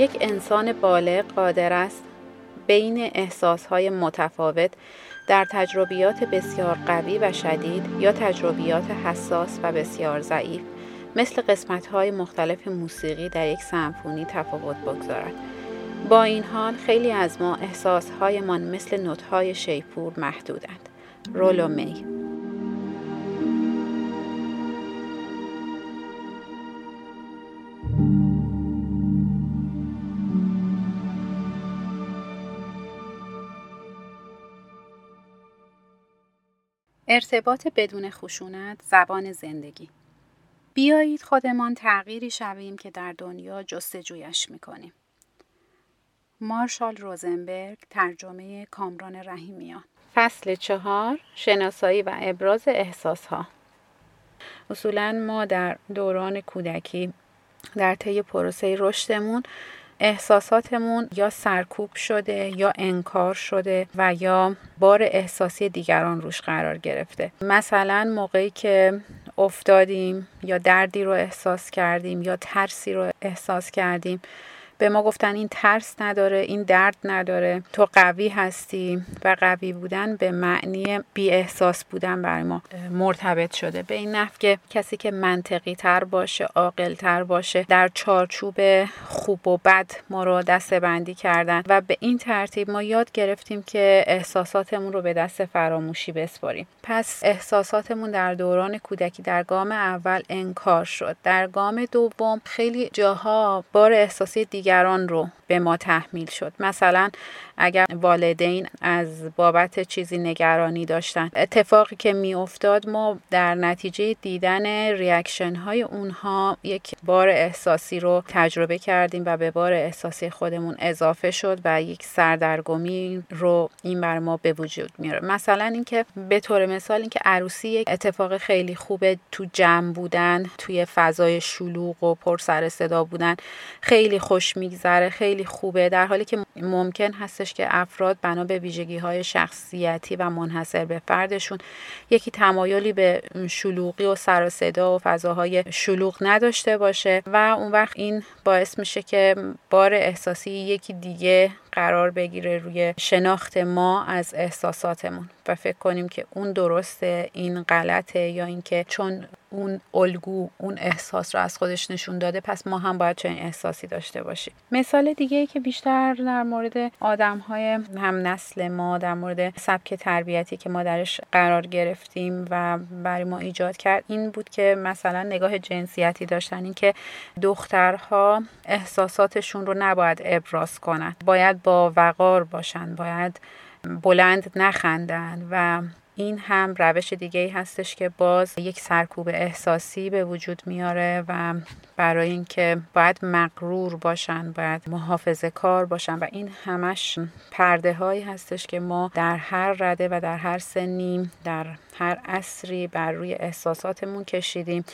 یک انسان بالغ قادر است بین احساسهای متفاوت در تجربیات بسیار قوی و شدید یا تجربیات حساس و بسیار ضعیف مثل قسمت‌های مختلف موسیقی در یک سمفونی تفاوت بگذارد. با این حال خیلی از ما احساسهایمان مثل نوت‌های شیپور محدودند. رولو ارتباط بدون خشونت زبان زندگی. بیایید خودمان تغییری شویم که در دنیا جستجویش می‌کنیم. مارشال روزنبرگ ترجمه کامران رحیمیان. فصل چهار شناسایی و ابراز احساس ها اصولا ما در دوران کودکی در طی پروسه رشدمون احساساتمون یا سرکوب شده یا انکار شده و یا بار احساسی دیگران روش قرار گرفته. مثلا موقعی که افتادیم یا دردی رو احساس کردیم یا ترسی رو احساس کردیم به ما گفتن این ترس نداره این درد نداره. تو قوی هستی و قوی بودن به معنی بی احساس بودن برای ما مرتبط شده. به این نفع که کسی که منطقی تر باشه عاقل تر باشه در چارچوب خوب و بد ما رو دسته بندی کردن و به این ترتیب ما یاد گرفتیم که احساساتمون رو به دست فراموشی بسپاریم. پس احساساتمون در دوران کودکی در گام اول انکار شد. در گام دوم خیلی جاها بار احساسی دیگه دیگران رو به ما تحمیل شد. مثلا اگر والدین از بابت چیزی نگرانی داشتن. اتفاقی که می افتاد ما در نتیجه دیدن ریاکشن های اونها یک بار احساسی رو تجربه کردیم و به بار احساسی خودمون اضافه شد و یک سردرگمی رو این بر ما به وجود میاره مثلا اینکه به طور مثال اینکه عروسی یک اتفاق خیلی خوبه تو جمع بودن توی فضای شلوغ و پر سر صدا بودن خیلی خوش میگذره خیلی خوبه در حالی که ممکن هستش که افراد بنا به ویژگی های شخصیتی و منحصر به فردشون یکی تمایلی به شلوغی و سر و صدا و فضاهای شلوغ نداشته باشه و اون وقت این باعث میشه که بار احساسی یکی دیگه قرار بگیره روی شناخت ما از احساساتمون و فکر کنیم که اون درسته این غلطه یا اینکه چون اون الگو اون احساس رو از خودش نشون داده پس ما هم باید چنین احساسی داشته باشیم. مثال دیگه ای که بیشتر در مورد آدم های هم نسل ما در مورد سبک تربیتی که ما درش قرار گرفتیم و برای ما ایجاد کرد این بود که مثلا نگاه جنسیتی داشتن این که دخترها احساساتشون رو نباید ابراز کنند باید با وقار باشن باید بلند نخندن و این هم روش دیگه ای هستش که باز یک سرکوب احساسی به وجود میاره و برای اینکه باید مغرور باشن باید محافظه کار باشن و این همش پرده هایی هستش که ما در هر رده و در هر سنی در هر عصری بر روی احساساتمون کشیدیم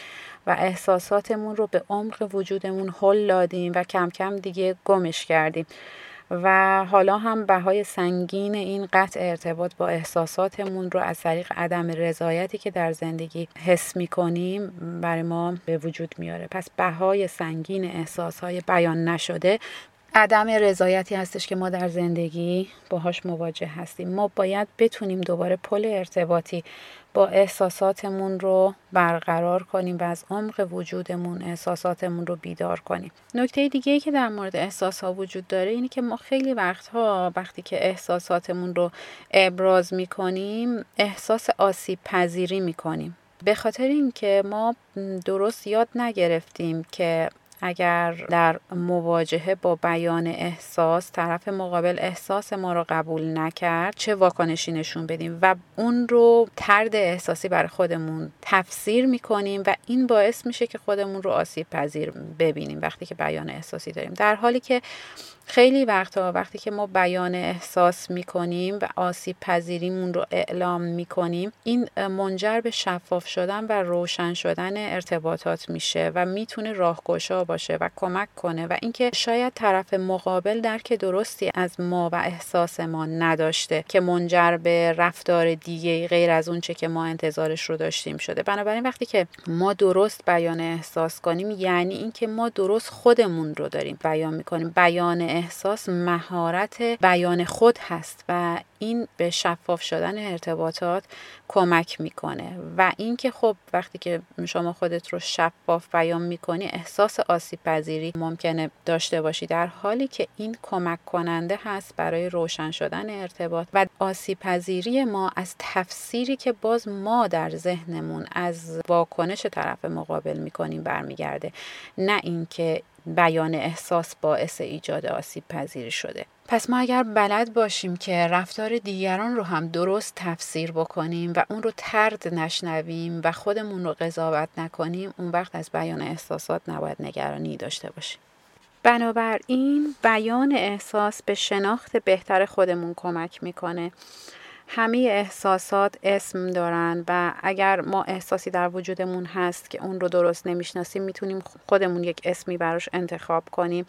و احساساتمون رو به عمق وجودمون هل دادیم و کم کم دیگه گمش کردیم. و حالا هم بهای سنگین این قطع ارتباط با احساساتمون رو از طریق عدم رضایتی که در زندگی حس می کنیم برای ما به وجود میاره. پس بهای سنگین احساسهای بیان نشده عدم رضایتی هستش که ما در زندگی باهاش مواجه هستیم. ما باید بتونیم دوباره پل ارتباطی با احساساتمون رو برقرار کنیم و از عمق وجودمون احساساتمون رو بیدار کنیم. نکته دیگه ای که در مورد احساس ها وجود داره اینه که ما خیلی وقتها وقتی که احساساتمون رو ابراز می‌کنیم احساس آسیب پذیری می‌کنیم. به خاطر اینکه ما درست یاد نگرفتیم که اگر در مواجهه با بیان احساس طرف مقابل احساس ما رو قبول نکرد چه واکنشی نشون بدیم؟ و اون رو ترد احساسی برای خودمون تفسیر می‌کنیم و این باعث میشه که خودمون رو آسیب پذیر ببینیم وقتی که بیان احساسی داریم. در حالی که خیلی وقتها وقتی که ما بیان احساس می‌کنیم و آسیب پذیریمون رو اعلام می‌کنیم این منجر به شفاف شدن و روشن شدن ارتباطات میشه و می‌تونه راهگشا باشه و کمک کنه و اینکه شاید طرف مقابل درک درستی از ما و احساس ما نداشته که منجر به رفتار دیگه غیر از اونچه که ما انتظارش رو داشتیم شده. بنابراین وقتی که ما درست بیان احساس کنیم یعنی اینکه ما درست خودمون رو داریم بیان می‌کنیم بیان احساس مهارت بیان خود هست و این به شفاف شدن ارتباطات کمک می‌کنه. و اینکه خب وقتی که شما خودت رو شفاف بیان می‌کنی احساس آسیب پذیری ممکنه داشته باشی. در حالی که این کمک کننده هست برای روشن شدن ارتباط و آسیب پذیری ما از تفسیری که باز ما در ذهنمون از واکنش طرف مقابل می‌کنیم برمیگرده. نه اینکه بیان احساس باعث ایجاد آسیب پذیری شده. پس ما اگر بلد باشیم که رفتار دیگران رو هم درست تفسیر بکنیم و اون رو ترد نشنویم و خودمون رو قضاوت نکنیم اون وقت از بیان احساسات نباید نگرانی داشته باشیم. بنابراین بیان احساس به شناخت بهتر خودمون کمک می‌کنه. همه احساسات اسم دارن و اگر ما احساسی در وجودمون هست که اون رو درست نمی‌شناسیم می‌تونیم خودمون یک اسمی براش انتخاب کنیم.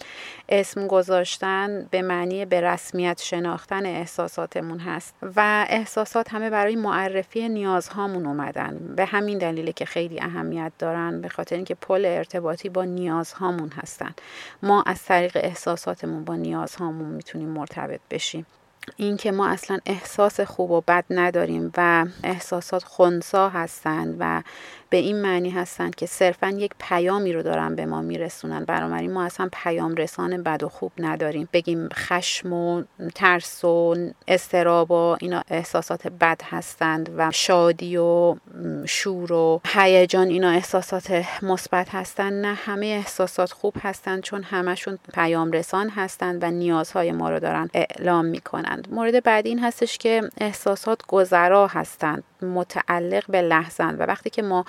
اسم گذاشتن به معنی به رسمیت شناختن احساساتمون هست و احساسات همه برای معرفی نیازهامون اومدن. به همین دلیله که خیلی اهمیت دارن به خاطر اینکه پل ارتباطی با نیازهامون هستن. ما از طریق احساساتمون با نیازهامون می‌تونیم مرتبط بشیم. اینکه ما اصلا احساس خوب و بد نداریم و احساسات خونسا هستند و به این معنی هستند که صرفا یک پیامی رو دارن به ما میرسونن. بنابراین ما اصلا پیام رسان بد و خوب نداریم. بگیم خشم و ترس و استراب و اینا احساسات بد هستند و شادی و شور و هیجان اینا احساسات مثبت هستند نه همه احساسات خوب هستند چون همشون پیام رسان هستند و نیازهای ما رو دارن اعلام می‌کنند مورد بعدی این هستش که احساسات گذرا هستند. متعلق به لحظن و وقتی که ما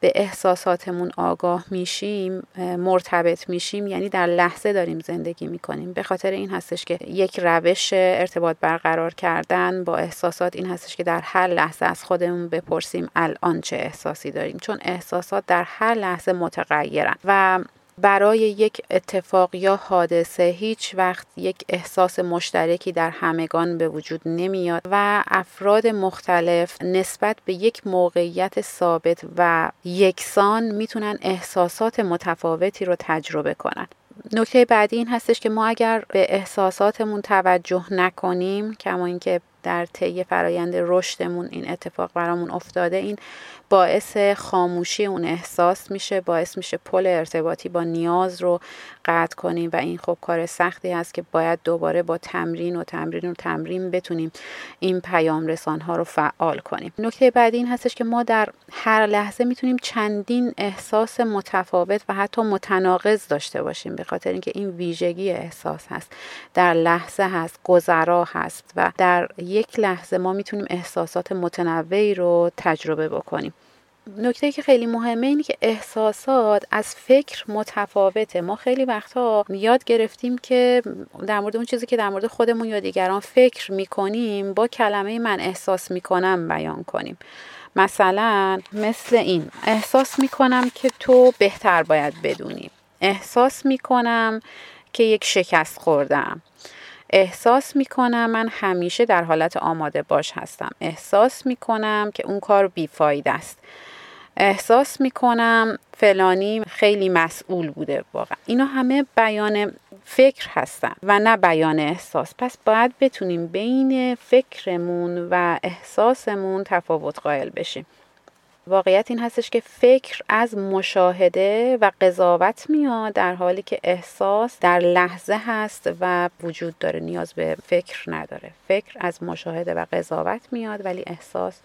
به احساساتمون آگاه میشیم مرتبط میشیم یعنی در لحظه داریم زندگی می‌کنیم. به خاطر این هستش که یک روش ارتباط برقرار کردن با احساسات این هستش که در هر لحظه از خودمون بپرسیم الان چه احساسی داریم. چون احساسات در هر لحظه متغیرن. و برای یک اتفاق یا حادثه هیچ وقت یک احساس مشترکی در همگان به وجود نمیاد و افراد مختلف نسبت به یک موقعیت ثابت و یکسان می‌تونن احساسات متفاوتی رو تجربه کنن. نکته بعدی این هستش که ما اگر به احساساتمون توجه نکنیم کما اینکه در طی فرایند رشدمون این اتفاق برامون افتاده این باعث خاموشی اون احساس میشه باعث میشه پل ارتباطی با نیاز رو قطع کنیم و این خب کار سختی هست که باید دوباره با تمرین و تمرین و تمرین بتونیم این پیام رسان ها رو فعال کنیم. نکته بعدی این هستش که ما در هر لحظه می‌تونیم چندین احساس متفاوت و حتی متناقض داشته باشیم به خاطر اینکه این ویژگی احساس هست. در لحظه هست گذرا هست و در یک لحظه ما می‌تونیم احساسات متنوعی رو تجربه بکنیم. نکته که خیلی مهمه اینه که احساسات از فکر متفاوته. ما خیلی وقتها یاد گرفتیم که در مورد اون چیزی که در مورد خودمون یا دیگران فکر می‌کنیم با کلمه من احساس می‌کنم بیان کنیم. مثلا مثل این احساس می‌کنم که تو بهتر باید بدونی. احساس می‌کنم که یک شکست خوردم. احساس می‌کنم من همیشه در حالت آماده باش هستم. احساس می‌کنم که اون کار بیفاید است. احساس می‌کنم فلانی خیلی مسئول بوده واقعا. اینا همه بیان فکر هستن و نه بیان احساس. پس باید بتونیم بین فکرمون و احساسمون تفاوت قائل بشیم. واقعیت این هستش که فکر از مشاهده و قضاوت میاد در حالی که احساس در لحظه هست و وجود داره نیاز به فکر نداره. فکر از مشاهده و قضاوت میاد ولی احساس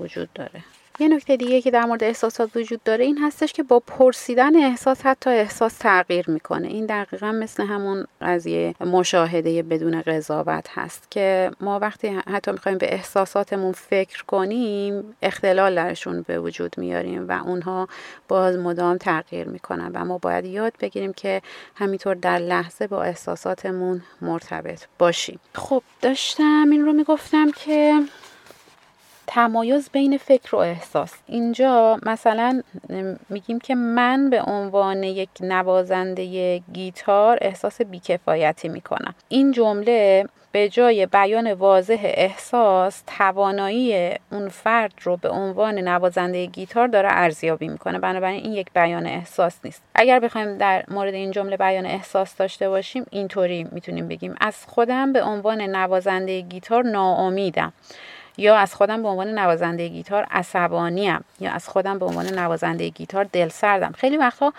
وجود داره. یه نکته دیگه که در مورد احساسات وجود داره این هستش که با پرسیدن احساس حتی احساس تغییر می‌کنه. این دقیقا مثل همون یه مشاهده بدون قضاوت هست که ما وقتی حتی می‌خوایم به احساساتمون فکر کنیم اختلال درشون به وجود میاریم و اونها باز مدام تغییر می‌کنن و ما باید یاد بگیریم که همینطور در لحظه با احساساتمون مرتبط باشیم. خب داشتم این رو می‌گفتم که تمایز بین فکر و احساس. اینجا مثلا میگیم که من به عنوان یک نوازنده گیتار احساس بیکفایتی می‌کنم. این جمله به جای بیان واضح احساس توانایی اون فرد رو به عنوان نوازنده گیتار داره ارزیابی می‌کنه. بنابراین این یک بیان احساس نیست. اگر بخوایم در مورد این جمله بیان احساس داشته باشیم اینطوری می‌تونیم بگیم. از خودم به عنوان نوازنده گیتار ناامیدم. یا از خودم به عنوان نوازنده گیتار عصبانیم یا از خودم به عنوان نوازنده گیتار دلسردم. خیلی وقتا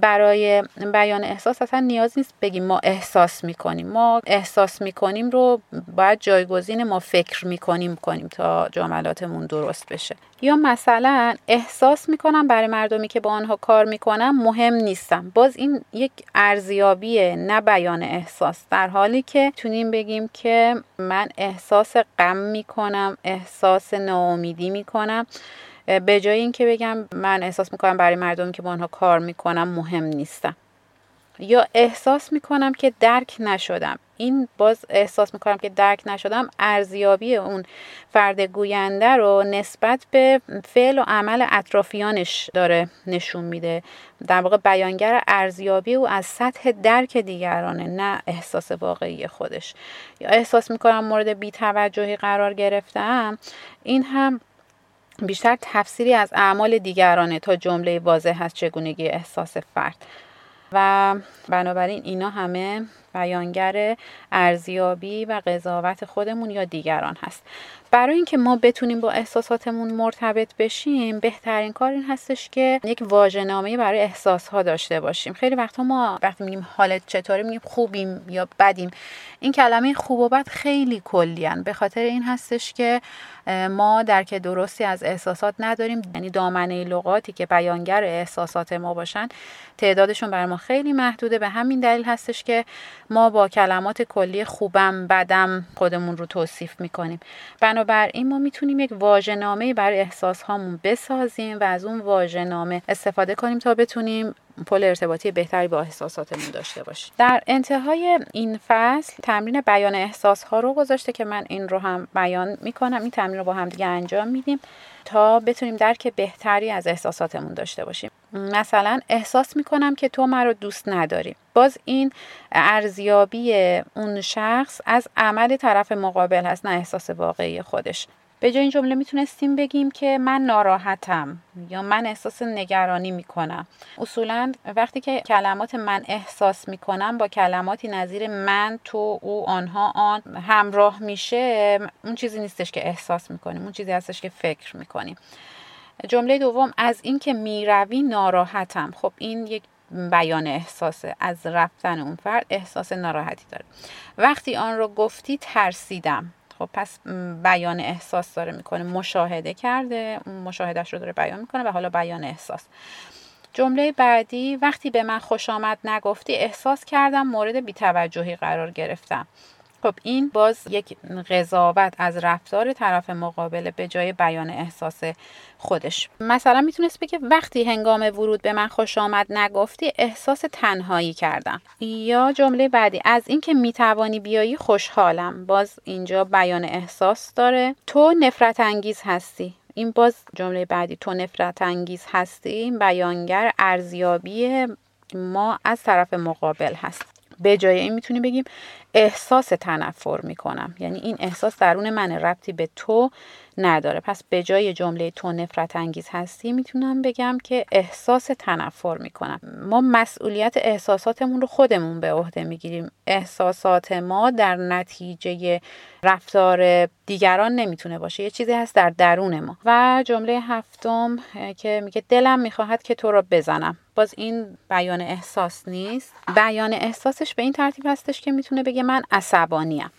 برای بیان احساس اصلا نیاز نیست بگیم ما احساس می‌کنیم. ما احساس می‌کنیم رو باید جایگزین ما فکر می‌کنیم کنیم تا جملاتمون درست بشه. یا مثلا احساس می‌کنم برای مردمی که با آنها کار می‌کنم مهم نیستم. باز این یک ارزیابیه نه بیان احساس. در حالی که تونیم بگیم که من احساس غم می‌کنم احساس ناامیدی می‌کنم. به جای اینکه بگم من احساس می‌کنم برای مردمی که با آنها کار می‌کنم مهم نیستم. یا احساس می‌کنم که درک نشدم. این باز احساس می‌کنم که درک نشدم ارزیابی اون فرد گوینده رو نسبت به فعل و عمل اطرافیانش داره نشون میده. در واقع بیانگر ارزیابی او از سطح درک دیگرانه نه احساس واقعی خودش. یا احساس می‌کنم مورد بیتوجهی قرار گرفتم این هم بیشتر تفسیری از اعمال دیگرانه تا جمله واضح از چگونگی احساس فرد. و بنابراین اینا همه بیانگر ارزیابی و قضاوت خودمون یا دیگران هست. برای اینکه ما بتونیم با احساساتمون مرتبط بشیم بهترین کار این هستش که یک واژه‌نامه برای احساس ها داشته باشیم. خیلی وقتا ما وقتی میگیم حالت چطوره میگیم خوبیم یا بدیم. این کلمه خوب و بد خیلی کلیان به خاطر این هستش که ما درک درستی از احساسات نداریم. یعنی دامنه لغاتی که بیانگر احساسات ما باشن تعدادشون بر ما خیلی محدوده. به همین دلیل هستش که ما با کلمات کلی خوبم بدم خودمون رو توصیف می‌کنیم. بنابراین ما می‌تونیم یک واژه‌نامه برای احساس هامون بسازیم و از اون واژه‌نامه استفاده کنیم تا بتونیم پل ارتباطی بهتری با احساساتمون داشته باشیم. در انتهای این فصل تمرین بیان احساس ها رو گذاشته که من این رو هم بیان می‌کنم. این تمرین رو با هم دیگه انجام میدیم تا بتونیم درک بهتری از احساساتمون داشته باشیم. مثلا احساس می‌کنم که تو مرا دوست نداری. باز این ارزیابی اون شخص از عمل طرف مقابل هست نه احساس واقعی خودش. به جای این جمله می‌تونستیم بگیم که من ناراحتم یا من احساس نگرانی می‌کنم. اصولا وقتی که کلمات من احساس می‌کنم با کلماتی نظیر من تو او آنها آن همراه میشه اون چیزی نیستش که احساس می‌کنیم اون چیزی هستش که فکر می‌کنیم. جمله دوم از اینکه می‌روی ناراحتم. خب این یک بیان احساسه. از رفتن اون فرد احساس ناراحتی داره. وقتی آن رو گفتی ترسیدم. خب پس بیان احساس داره می‌کنه مشاهده کرده مشاهدهش رو داره بیان می‌کنه و حالا بیان احساس. جمله بعدی وقتی به من خوش آمد نگفتی احساس کردم مورد بیتوجهی قرار گرفتم. خب این باز یک قضاوت از رفتار طرف مقابله به جای بیان احساس خودش. مثلا می‌تونست بگه وقتی هنگام ورود به من خوش آمد نگفتی احساس تنهایی کردم. یا جمله بعدی از اینکه می‌توانی بیایی خوشحالم. باز اینجا بیان احساس داره. تو نفرت انگیز هستی. این باز جمله بعدی تو نفرت انگیز هستی. بیانگر ارزیابی ما از طرف مقابل هست. به جای این می‌تونیم بگیم احساس تنفر می‌کنم. یعنی این احساس درون من ربطی به تو نداره. پس به جای جمله تو نفرت انگیز هستی می‌تونم بگم که احساس تنفر می‌کنم. ما مسئولیت احساساتمون رو خودمون به عهده می‌گیریم. احساسات ما در نتیجه رفتار دیگران نمی‌تونه باشه. یه چیزی هست در درون ما. و جمله هفتم که میگه دلم می‌خواهد که تو رو بزنم. باز این بیان احساس نیست. بیان احساسش به این ترتیب هستش که می‌تونه بگه من عصبانیم.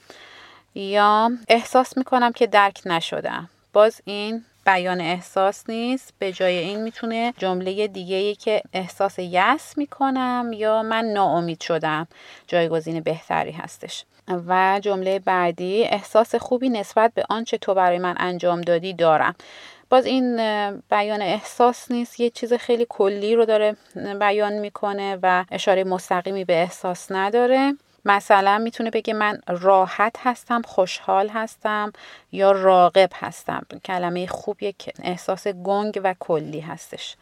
یا احساس می‌کنم که درک نشدم. باز این بیان احساس نیست. به جای این می‌تونه جمله دیگه ای که احساس یس می‌کنم یا من ناامید شدم جایگزین بهتری هستش. و جمله بعدی احساس خوبی نسبت به آنچه تو برای من انجام دادی دارم. باز این بیان احساس نیست. یه چیز خیلی کلی رو داره بیان می‌کنه و اشاره مستقیمی به احساس نداره. مثلا می‌تونه بگه من راحت هستم خوشحال هستم یا راقب هستم. کلمه خوب یک احساس گنگ و کلی هستش.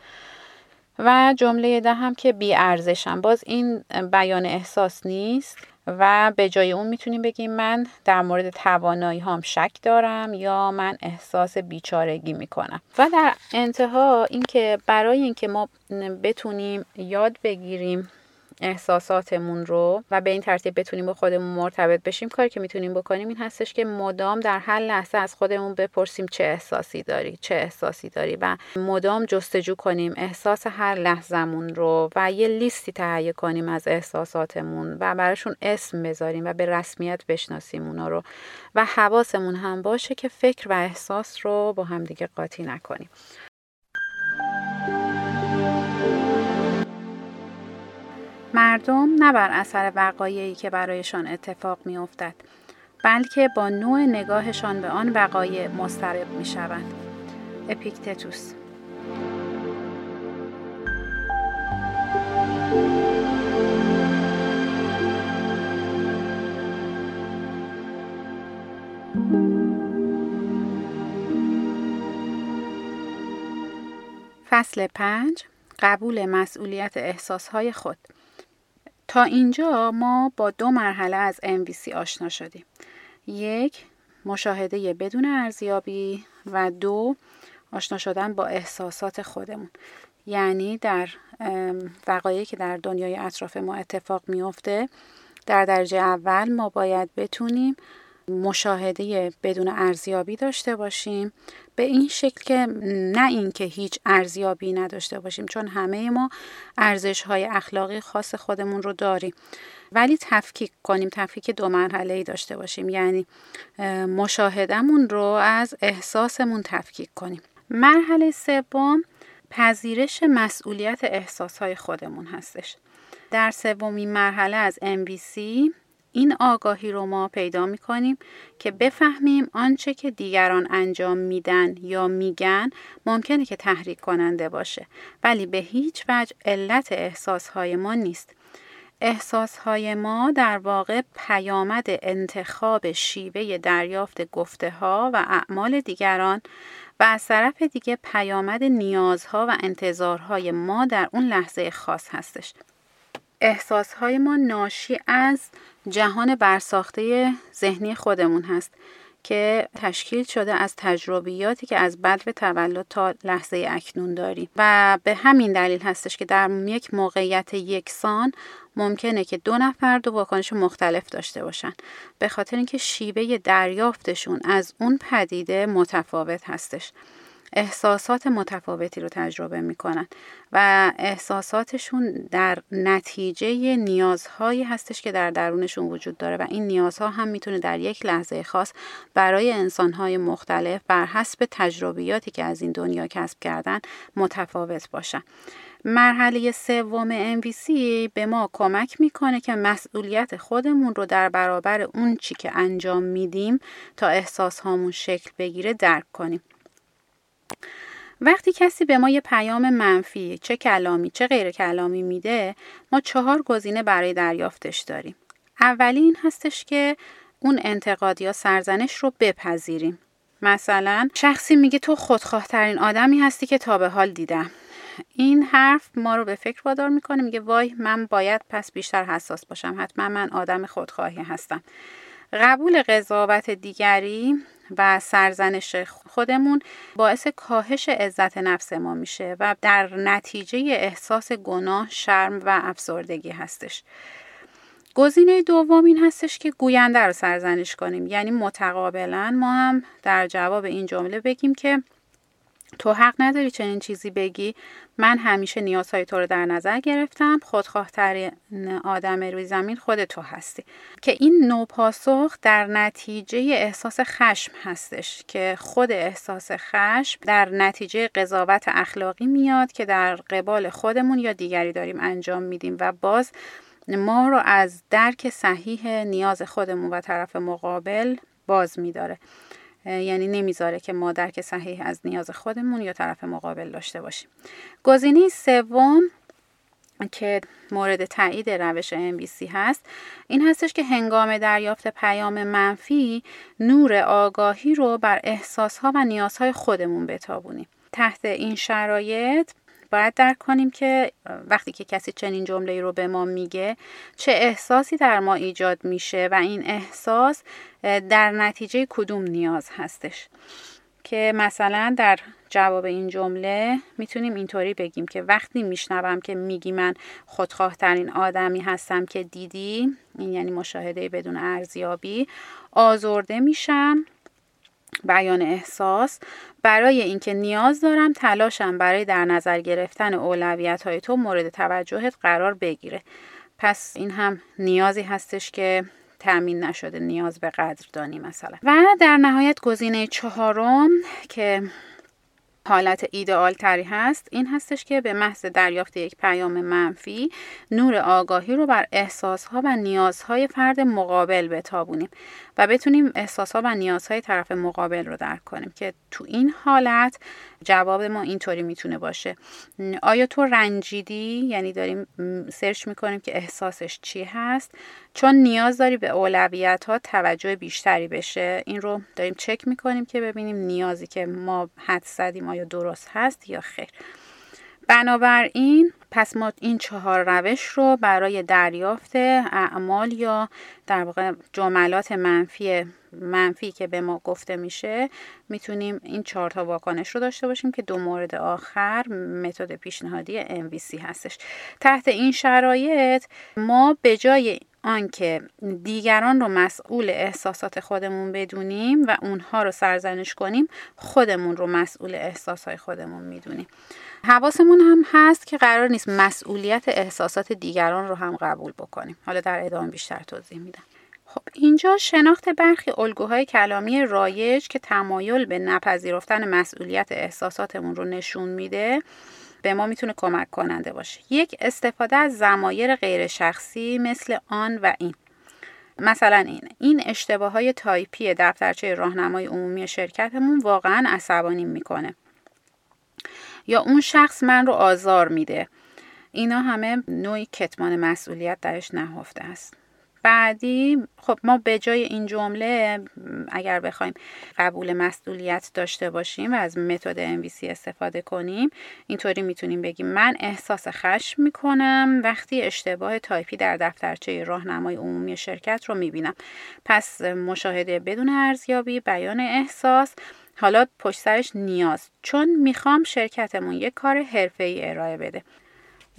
و جمله ده هم که بی ارزشم. باز این بیان احساس نیست و به جای اون می‌تونیم بگیم من در مورد توانایی هام شک دارم یا من احساس بیچارگی می‌کنم. و در انتها اینکه برای اینکه ما بتونیم یاد بگیریم احساساتمون رو و به این ترتیب بتونیم با خودمون مرتبط بشیم کاری که می‌تونیم بکنیم این هستش که مدام در هر لحظه از خودمون بپرسیم چه احساسی داری چه احساسی داری و مدام جستجو کنیم احساس هر لحظمون رو و یه لیستی تهیه کنیم از احساساتمون و براشون اسم بذاریم و به رسمیت بشناسیم اونا رو و حواسمون هم باشه که فکر و احساس رو با همدیگه قاطی نکنیم. مردم نه بر اثر وقایعی که برایشان اتفاق می افتد بلکه با نوع نگاهشان به آن وقایع مسترب می شوند. اپیکتتوس فصل پنج قبول مسئولیت احساسهای خود تا اینجا ما با دو مرحله از MVC آشنا شدیم. یک مشاهده بدون ارزیابی و دو آشنا شدن با احساسات خودمون یعنی در وقایعی که در دنیای اطراف ما اتفاق میفته در درجه اول ما باید بتونیم مشاهده بدون ارزیابی داشته باشیم. به این شکل که نه اینکه هیچ ارزیابی نداشته باشیم چون همه ما ارزش های اخلاقی خاص خودمون رو داریم. ولی تفکیک کنیم تفکیک دو مرحله ای داشته باشیم. یعنی مشاهدهمون رو از احساسمون تفکیک کنیم. مرحله سوم پذیرش مسئولیت احساس های خودمون هستش. در سومین مرحله از MVC این آگاهی رو ما پیدا می کنیم که بفهمیم آنچه که دیگران انجام میدن یا میگن ممکنه که تحریک کننده باشه ولی به هیچ وجه علت احساسهای ما نیست. احساسهای ما در واقع پیامد انتخاب شیوه دریافت گفته ها و اعمال دیگران و از طرف دیگه پیامد نیازها و انتظارهای ما در اون لحظه خاص هستش. احساسهای ما ناشی از جهان برساخته ذهنی خودمون هست که تشکیل شده از تجربیاتی که از بد به تولد تا لحظه اکنون داریم و به همین دلیل هستش که در یک موقعیت یکسان ممکنه که دو نفر دو واکنش مختلف داشته باشن. به خاطر اینکه شیوه دریافتشون از اون پدیده متفاوت هستش. احساسات متفاوتی رو تجربه می‌کنن و احساساتشون در نتیجه نیازهایی هستش که در درونشون وجود داره و این نیازها هم می‌تونه در یک لحظه خاص برای انسانهای مختلف بر حسب تجربیاتی که از این دنیا کسب کردن متفاوت باشن. مرحله سوم MVC به ما کمک می‌کنه که مسئولیت خودمون رو در برابر اون چی که انجام میدیم تا احساس هامون شکل بگیره درک کنیم. وقتی کسی به ما یه پیام منفی چه کلامی چه غیر کلامی میده ما چهار گزینه برای دریافتش داریم. اولی این هستش که اون انتقاد یا سرزنش رو بپذیریم. مثلا شخصی میگه تو خودخواه ترین آدمی هستی که تا به حال دیدم. این حرف ما رو به فکر وادار می‌کنه میگه وای من باید پس بیشتر حساس باشم. حتما من آدم خودخواهی هستم. قبول قضاوت دیگری و سرزنش خودمون باعث کاهش عزت نفس ما میشه و در نتیجه احساس گناه، شرم و افسردگی هستش. گزینه دوم این هستش که گوینده رو سرزنش کنیم یعنی متقابلا ما هم در جواب این جمله بگیم که تو حق نداری چنین چیزی بگی. من همیشه نیازهای تو رو در نظر گرفتم. خودخواهترین آدم روی زمین خود تو هستی. که این نوع پاسخ در نتیجه احساس خشم هستش. که خود احساس خشم در نتیجه قضاوت اخلاقی میاد که در قبال خودمون یا دیگری داریم انجام میدیم. و باز ما رو از درک صحیح نیاز خودمون و طرف مقابل باز میداره. یعنی نمی‌ذاره که ما درک صحیح از نیاز خودمون یا طرف مقابل داشته باشیم. گزینه سوم که مورد تایید روش MVC هست این هستش که هنگام دریافت پیام منفی نور آگاهی رو بر احساسها و نیازهای خودمون بتابونیم. تحت این شرایط باید درک کنیم که وقتی که کسی چنین جمله رو به ما میگه چه احساسی در ما ایجاد میشه و این احساس در نتیجه کدوم نیاز هستش. که مثلا در جواب این جمله می‌تونیم اینطوری بگیم که وقتی میشنوم که میگی من خودخواه ترین آدمی هستم که دیدی این یعنی مشاهده بدون ارزیابی آزرده میشم بیان احساس. برای اینکه نیاز دارم تلاشم برای در نظر گرفتن اولویت های تو مورد توجهت قرار بگیره. پس این هم نیازی هستش که تأمین نشده نیاز به قدردانی مثلا. و در نهایت گزینه چهارم که حالت ایدئال تری هست این هستش که به محض دریافت یک پیام منفی نور آگاهی رو بر احساسها و نیازهای فرد مقابل بتابونیم. و بتونیم احساسها و نیازهای طرف مقابل رو درک کنیم که تو این حالت جواب ما اینطوری می‌تونه باشه. آیا تو رنجیدی؟ یعنی داریم سرچ می‌کنیم که احساسش چی هست؟ چون نیاز داری به اولویت ها توجه بیشتری بشه. این رو داریم چک می‌کنیم که ببینیم نیازی که ما حد زدیم آیا درست هست یا خیر. بنابراین پس ما این چهار روش رو برای دریافت اعمال یا در واقع جملات منفی منفی که به ما گفته میشه می‌تونیم این چهار تا واکنش رو داشته باشیم که دو مورد آخر متد پیشنهادی MVC هستش. تحت این شرایط ما به جای آنکه دیگران رو مسئول احساسات خودمون بدونیم و اونها رو سرزنش کنیم خودمون رو مسئول احساسات خودمون می‌دونیم. حواسمون هم هست که قرار نیست مسئولیت احساسات دیگران رو هم قبول بکنیم. حالا در ادامه بیشتر توضیح میدم. خب اینجا شناخت برخی الگوهای کلامی رایج که تمایل به نپذیرفتن مسئولیت احساساتمون رو نشون میده. به ما می‌تونه کمک کننده باشه. یک استفاده از زمایر غیر شخصی مثل آن و این. مثلا این. این اشتباه های تایپی دفترچه راهنمای عمومی شرکتمون واقعا عصبانی می‌کنه. یا اون شخص من رو آزار میده. اینا همه نوعی کتمان مسئولیت درش نهفته است. بعدی خب ما به جای این جمله اگر بخوایم قبول مسئولیت داشته باشیم و از متد MVC استفاده کنیم اینطوری می‌تونیم بگیم من احساس خشم می‌کنم وقتی اشتباه تایپی در دفترچه راهنمای عمومی شرکت رو می‌بینم. پس مشاهده بدون ارزیابی بیان احساس حالا پشت سرش نیاز چون می‌خوام شرکتمون یک کار حرفه‌ای ارائه بده.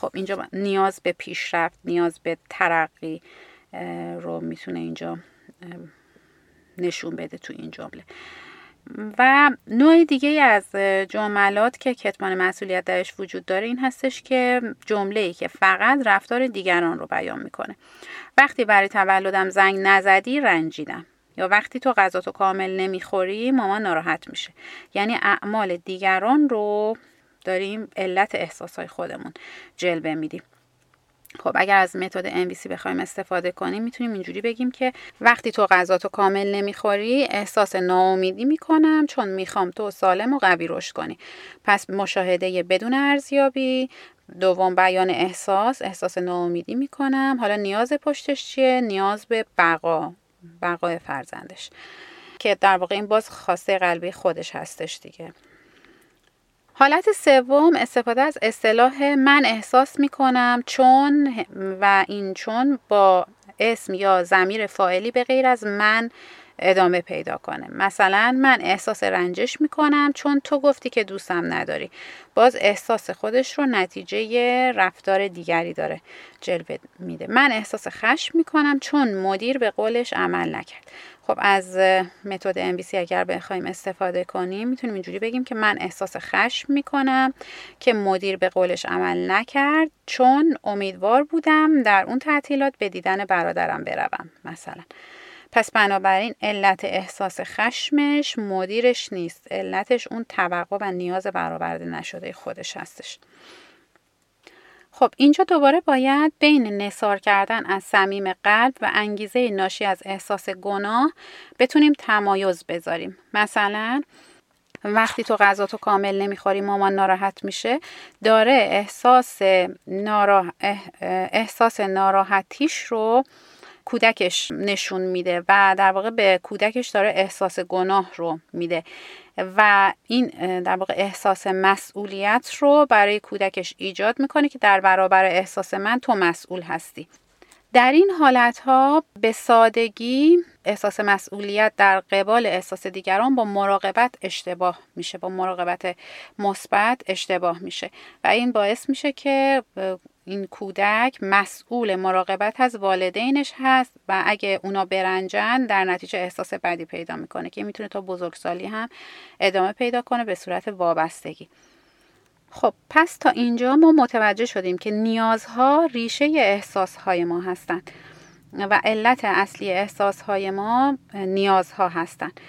خب اینجا نیاز به پیشرفت نیاز به ترقی رو می‌تونه اینجا نشون بده تو این جمله. و نوع دیگه از جملات که کتمان مسئولیت درش وجود داره این هستش که جمله ای که فقط رفتار دیگران رو بیان می‌کنه. وقتی برای تولدم زنگ نزدی رنجیدم. یا وقتی تو غذا تو کامل نمی‌خوری مامان ناراحت میشه. یعنی اعمال دیگران رو داریم علت احساسای خودمون جلوه میدیم. خب اگر از متد MVC بخوایم استفاده کنیم می‌تونیم اینجوری بگیم که وقتی تو غذا تو کامل نمی‌خوری احساس ناامیدی می‌کنم چون می‌خوام تو سالم و قوی رشد کنی. پس مشاهده بدون ارزیابی دوم بیان احساس احساس ناامیدی می‌کنم. حالا نیاز پشتش چیه؟ نیاز به بقا بقای فرزندش که در واقع این باز خواسته قلبی خودش هستش دیگه. حالت سوم استفاده از اصطلاح من احساس می کنم چون و این چون با اسم یا زمیر فاعلی به غیر از من ادامه پیدا کنه. مثلا من احساس رنجش می‌کنم چون تو گفتی که دوستم نداری. باز احساس خودش رو نتیجه رفتار دیگری داره جلوه میده. من احساس خشم می‌کنم چون مدیر به قولش عمل نکرد. خب از متد MVC اگر بخوایم استفاده کنیم می‌تونیم اینجوری بگیم که من احساس خشم می‌کنم که مدیر به قولش عمل نکرد چون امیدوار بودم در اون تعطیلات به دیدن برادرم بروم مثلا. پس بنابراین علت احساس خشمش مدیرش نیست. علتش اون توقع و نیاز برآورده نشده خودش هستش. خب اینجا دوباره باید بین نصار کردن از صمیم قلب و انگیزه ناشی از احساس گناه بتونیم تمایز بذاریم. مثلا وقتی تو غذا تو کامل نمی‌خوری مامان ناراحت میشه داره احساس, نارا... احساس ناراحتیش رو کودکش نشون میده و در واقع به کودکش داره احساس گناه رو میده و این در واقع احساس مسئولیت رو برای کودکش ایجاد می‌کنه که در برابر احساس من تو مسئول هستی. در این حالت ها به سادگی احساس مسئولیت در قبال احساس دیگران با مراقبت اشتباه میشه با مراقبت مثبت اشتباه میشه و این باعث میشه که این کودک مسئول مراقبت از والدینش هست و اگه اونا برنجن در نتیجه احساس بدی پیدا می‌کنه که می‌تونه تا بزرگسالی هم ادامه پیدا کنه به صورت وابستگی. خب پس تا اینجا ما متوجه شدیم که نیازها ریشه احساسهای ما هستند و علت اصلی احساسهای ما نیازها هستند.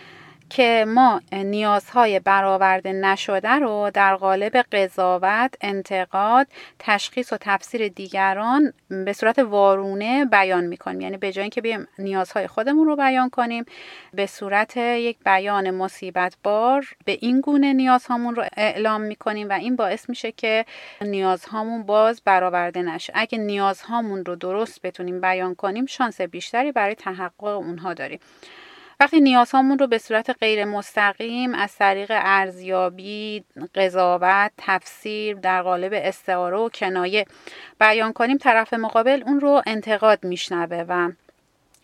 که ما نیازهای برآورده نشده رو در قالب قضاوت، انتقاد، تشخیص و تفسیر دیگران به صورت وارونه بیان می‌کنیم. یعنی به جای اینکه بیایم نیازهای خودمون رو بیان کنیم به صورت یک بیان مصیبت بار به این گونه نیازهامون رو اعلام می‌کنیم و این باعث میشه که نیازهامون باز برآورده نشه. اگه نیازهامون رو درست بتونیم بیان کنیم شانس بیشتری برای تحقق اونها داریم. وقتی نیازهامون رو به صورت غیر مستقیم از طریق ارزیابی، قضاوت، تفسیر در قالب استعاره و کنایه بیان کنیم طرف مقابل اون رو انتقاد میشنوه و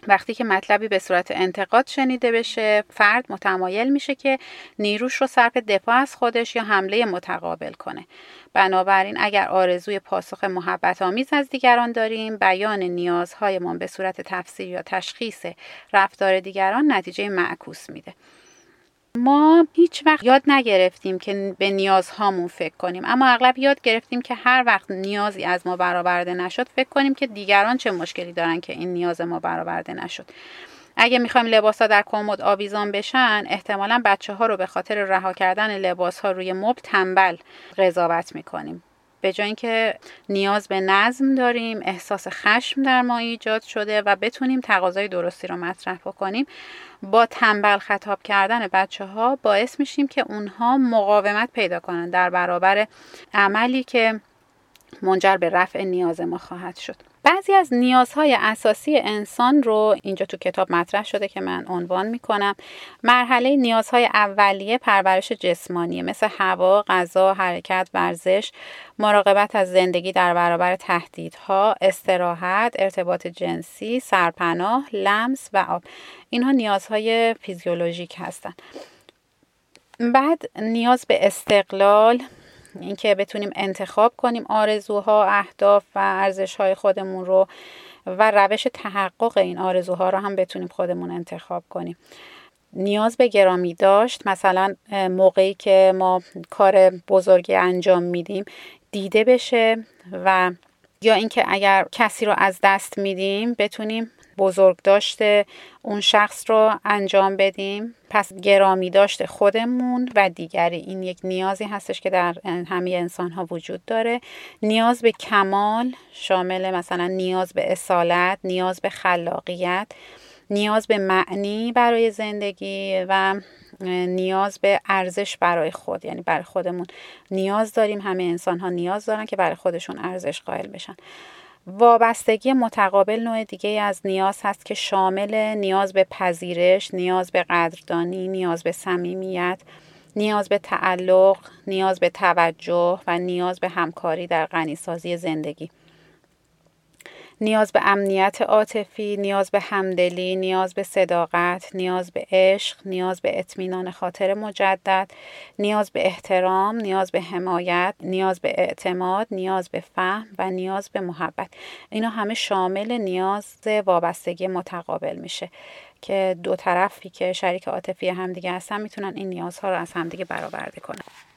وقتی که مطلبی به صورت انتقاد شنیده بشه فرد متمایل میشه که نیروش رو صرف دفاع از خودش یا حمله متقابل کنه. بنابراین اگر آرزوی پاسخ محبت آمیز از دیگران داریم بیان نیازهایمان به صورت تفسیر یا تشخیص رفتار دیگران نتیجه معکوس میده. ما هیچ وقت یاد نگرفتیم که به نیازهامون فکر کنیم. اما اغلب یاد گرفتیم که هر وقت نیازی از ما برآورده نشد فکر کنیم که دیگران چه مشکلی دارن که این نیاز ما برآورده نشد. اگه می‌خوایم لباس ها در کمد آویزان بشن احتمالا بچه ها رو به خاطر رها کردن لباس ها روی مبل تنبل قضاوت می‌کنیم. به جای اینکه نیاز به نظم داریم احساس خشم در ما ایجاد شده و بتونیم تقاضای درستی رو مطرح بکنیم با تنبل خطاب کردن بچه ها باعث میشیم که اونها مقاومت پیدا کنن در برابر عملی که منجر به رفع نیاز ما خواهد شد. بعضی از نیازهای اساسی انسان رو اینجا تو کتاب مطرح شده که من عنوان می‌کنم مرحله نیازهای اولیه پرورش جسمانیه مثل هوا، غذا، حرکت، ورزش، مراقبت از زندگی در برابر تهدیدها، استراحت، ارتباط جنسی، سرپناه، لمس و آب اینها نیازهای فیزیولوژیک هستند. بعد نیاز به استقلال اینکه بتونیم انتخاب کنیم آرزوها اهداف و ارزشهای خودمون رو و روش تحقق این آرزوها رو هم بتونیم خودمون انتخاب کنیم. نیاز به گرامی داشت. مثلا موقعی که ما کار بزرگی انجام میدیم دیده بشه و یا اینکه اگر کسی رو از دست میدیم بتونیم بزرگ داشته اون شخص رو انجام بدیم. پس گرامی داشته خودمون و دیگری. این یک نیازی هستش که در همه انسان ها وجود داره. نیاز به کمال شامل مثلا نیاز به اصالت نیاز به خلاقیت نیاز به معنی برای زندگی و نیاز به ارزش برای خود. یعنی برای خودمون نیاز داریم. همه انسان ها نیاز دارن که برای خودشون ارزش قائل بشن. وابستگی متقابل نوع دیگه از نیاز هست که شامل نیاز به پذیرش، نیاز به قدردانی، نیاز به صمیمیت، نیاز به تعلق، نیاز به توجه و نیاز به همکاری در غنیسازی زندگی. نیاز به امنیت عاطفی، نیاز به همدلی، نیاز به صداقت، نیاز به عشق، نیاز به اطمینان خاطر مجدد، نیاز به احترام، نیاز به حمایت، نیاز به اعتماد، نیاز به فهم و نیاز به محبت. اینا همه شامل نیاز وابستگی متقابل میشه که دو طرفی که شریک عاطفی همدیگه هستن می‌تونن این نیازها رو از همدیگه برآورده کنن.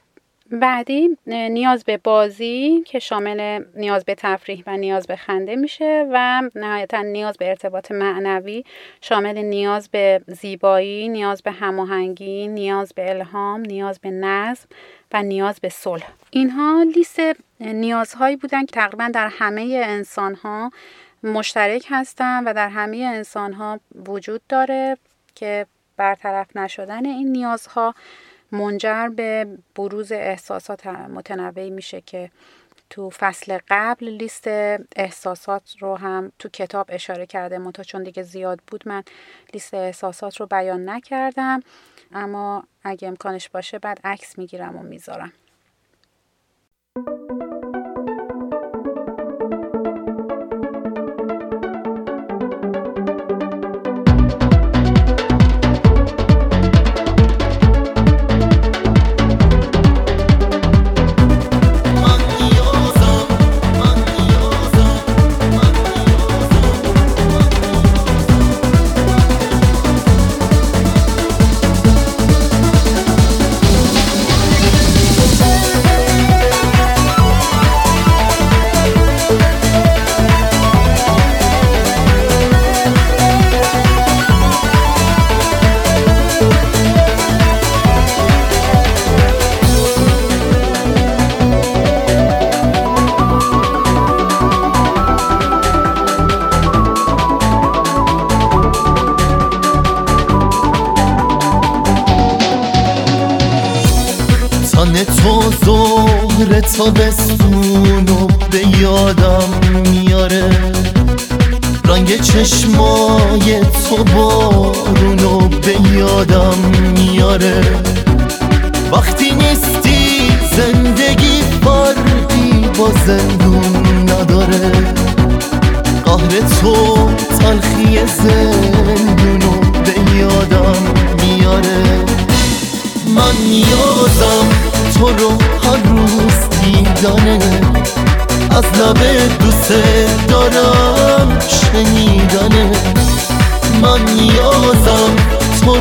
بعدی نیاز به بازی که شامل نیاز به تفریح و نیاز به خنده میشه و نهایتا نیاز به ارتباط معنوی شامل نیاز به زیبایی، نیاز به هماهنگی، نیاز به الهام، نیاز به نظم و نیاز به صلح. اینها لیست نیازهایی بودن که تقریبا در همه انسان ها مشترک هستن و در همه انسان ها وجود داره که برطرف نشدن این نیازها منجر به بروز احساسات متنوعی میشه که تو فصل قبل لیست احساسات رو هم تو کتاب اشاره کرده منتها چون دیگه زیاد بود من لیست احساسات رو بیان نکردم. اما اگه امکانش باشه بعد عکس می‌گیرم و می‌ذارم.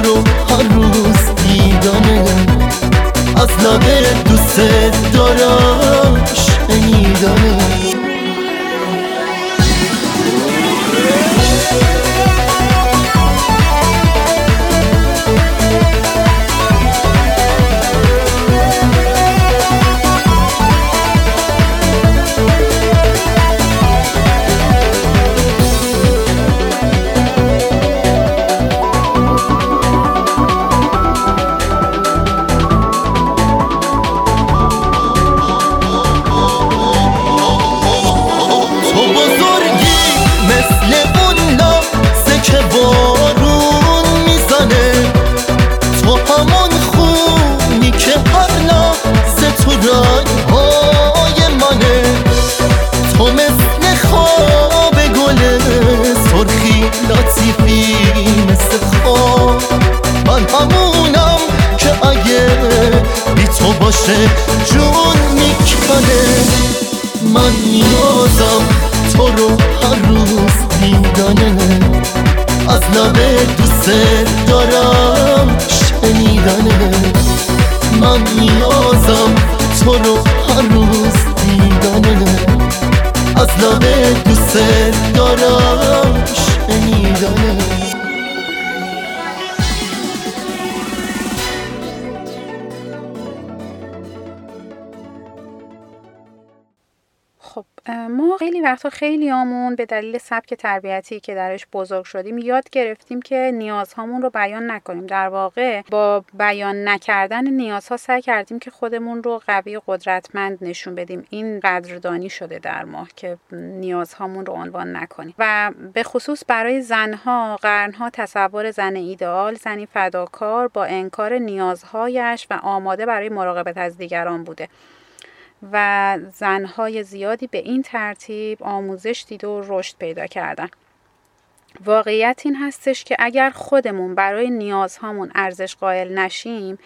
رو هر روز دیدنه از لب دوست دارم شنیدنه وقتا خیلی آمون به دلیل سبک تربیتی که درش بزرگ شدیم یاد گرفتیم که نیازهامون رو بیان نکنیم. در واقع با بیان نکردن نیازها سعی کردیم که خودمون رو قوی و قدرتمند نشون بدیم. این قدردانی شده در ما که نیازهامون رو عنوان نکنیم. و به خصوص برای زنها قرنها تصور زن ایدئال زنی فداکار با انکار نیازهایش و آماده برای مراقبت از دیگران بوده. و زنهای زیادی به این ترتیب آموزش دید و رشد پیدا کردن. واقعیت این هستش که اگر خودمون برای نیازهامون ارزش قائل نشیم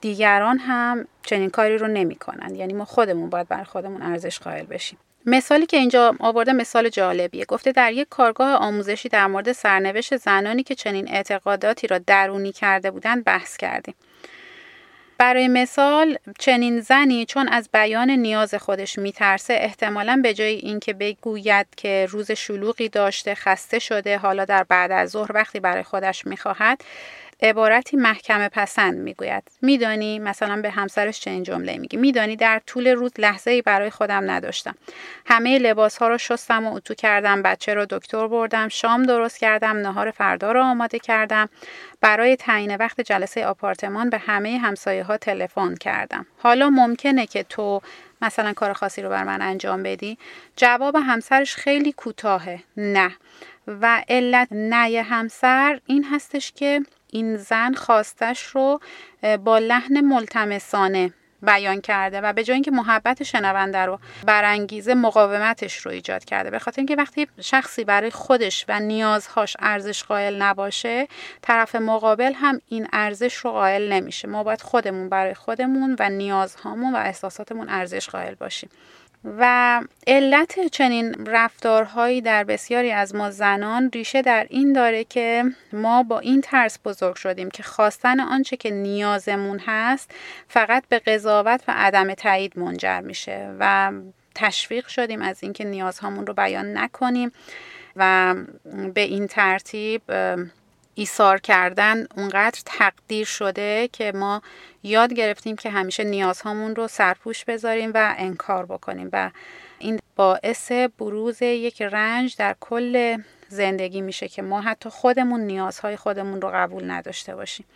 دیگران هم چنین کاری رو نمی‌کنن. یعنی ما خودمون باید بر خودمون ارزش قائل بشیم. مثالی که اینجا آورده مثال جالبیه. گفته در یک کارگاه آموزشی در مورد سرنوشت زنانی که چنین اعتقاداتی را درونی کرده بودند بحث کردیم. برای مثال چنین زنی چون از بیان نیاز خودش میترسه احتمالا به جای اینکه بگوید که روز شلوغی داشته خسته شده حالا در بعد از ظهر وقتی برای خودش می‌خواهد عبارتی محکمه پسند می‌گوید. میدانی؟ مثلا به همسرش چنین جمله میگی؟ میدانی در طول روز لحظه ای برای خودم نداشتم. همه لباس ها رو شستم و اتو کردم بچه رو دکتر بردم شام درست کردم نهار فردا رو آماده کردم. برای تعیین وقت جلسه آپارتمان به همه همسایه ها تلفن کردم. حالا ممکنه که تو مثلا کار خاصی رو بر من انجام بدی؟ جواب همسرش خیلی کوتاهه. نه. و علت نه همسر این هستش که این زن خواستش رو با لحن ملتمسانه بیان کرده و به جای اینکه محبت شنونده رو برانگیزه مقاومتش رو ایجاد کرده. به خاطر اینکه وقتی شخصی برای خودش و نیازهاش ارزش قائل نباشه طرف مقابل هم این ارزش رو قائل نمیشه. ما باید خودمون برای خودمون و نیازهامون و احساساتمون ارزش قائل باشیم. و علت چنین رفتارهایی در بسیاری از ما زنان ریشه در این داره که ما با این ترس بزرگ شدیم که خواستن آنچه که نیازمون هست فقط به قضاوت و عدم تایید منجر میشه و تشویق شدیم از اینکه نیازهامون رو بیان نکنیم و به این ترتیب ایثار کردن اونقدر تقدیر شده که ما یاد گرفتیم که همیشه نیازهامون رو سرپوش بذاریم و انکار بکنیم و این باعث بروز یک رنج در کل زندگی میشه که ما حتی خودمون نیازهای خودمون رو قبول نداشته باشیم.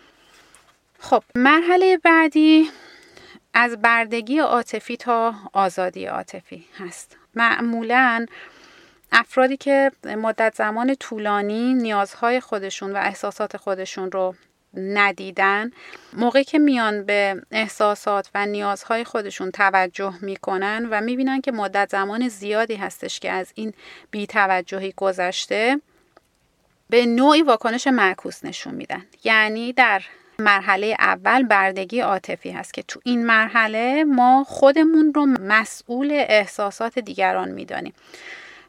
خب مرحله بعدی از بردگی عاطفی تا آزادی عاطفی هست. معمولاً افرادی که مدت زمان طولانی نیازهای خودشون و احساسات خودشون رو ندیدن موقعی که میان به احساسات و نیازهای خودشون توجه می‌کنن و می‌بینن که مدت زمان زیادی هستش که از این بیتوجهی گذشته به نوعی واکنش معکوس نشون میدن. یعنی در مرحله اول بردگی عاطفی هست که تو این مرحله ما خودمون رو مسئول احساسات دیگران می‌دانیم.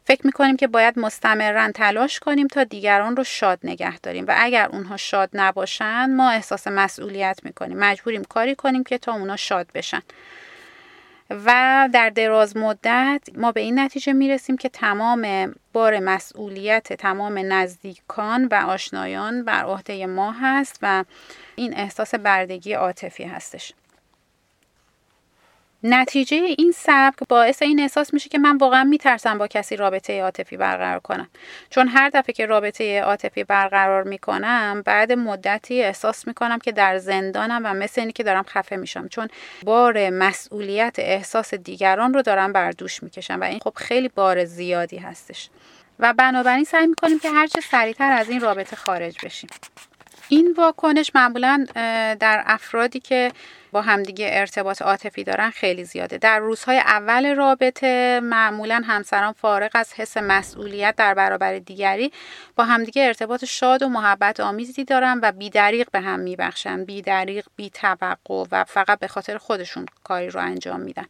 فکر می‌کنیم که باید مستمرا تلاش کنیم تا دیگران رو شاد نگه داریم و اگر اونها شاد نباشن ما احساس مسئولیت می‌کنیم. مجبوریم کاری کنیم که تا اونها شاد بشن. و در دراز مدت ما به این نتیجه می‌رسیم که تمام بار مسئولیت تمام نزدیکان و آشنایان بر عهده ما هست و این احساس بردگی عاطفی هستش. نتیجه این سبک باعث این احساس میشه که من واقعا میترسم با کسی رابطه عاطفی برقرار کنم. چون هر دفعه که رابطه عاطفی برقرار می‌کنم بعد مدتی احساس می‌کنم که در زندانم و مثل اینی که دارم خفه میشم. چون بار مسئولیت احساس دیگران رو دارم بر دوش می‌کشم و این خب خیلی بار زیادی هستش. و بنابراین سعی می‌کنیم که هرچه سریعتر از این رابطه خارج بشیم. این واکنش معمولا در افرادی که با همدیگه ارتباط عاطفی دارن خیلی زیاده. در روزهای اول رابطه معمولا همسران فارغ از حس مسئولیت در برابر دیگری با همدیگه ارتباط شاد و محبت آمیزی دارن و بیدریق به هم میبخشن. بیدریق بی توقع و فقط به خاطر خودشون کاری رو انجام میدن.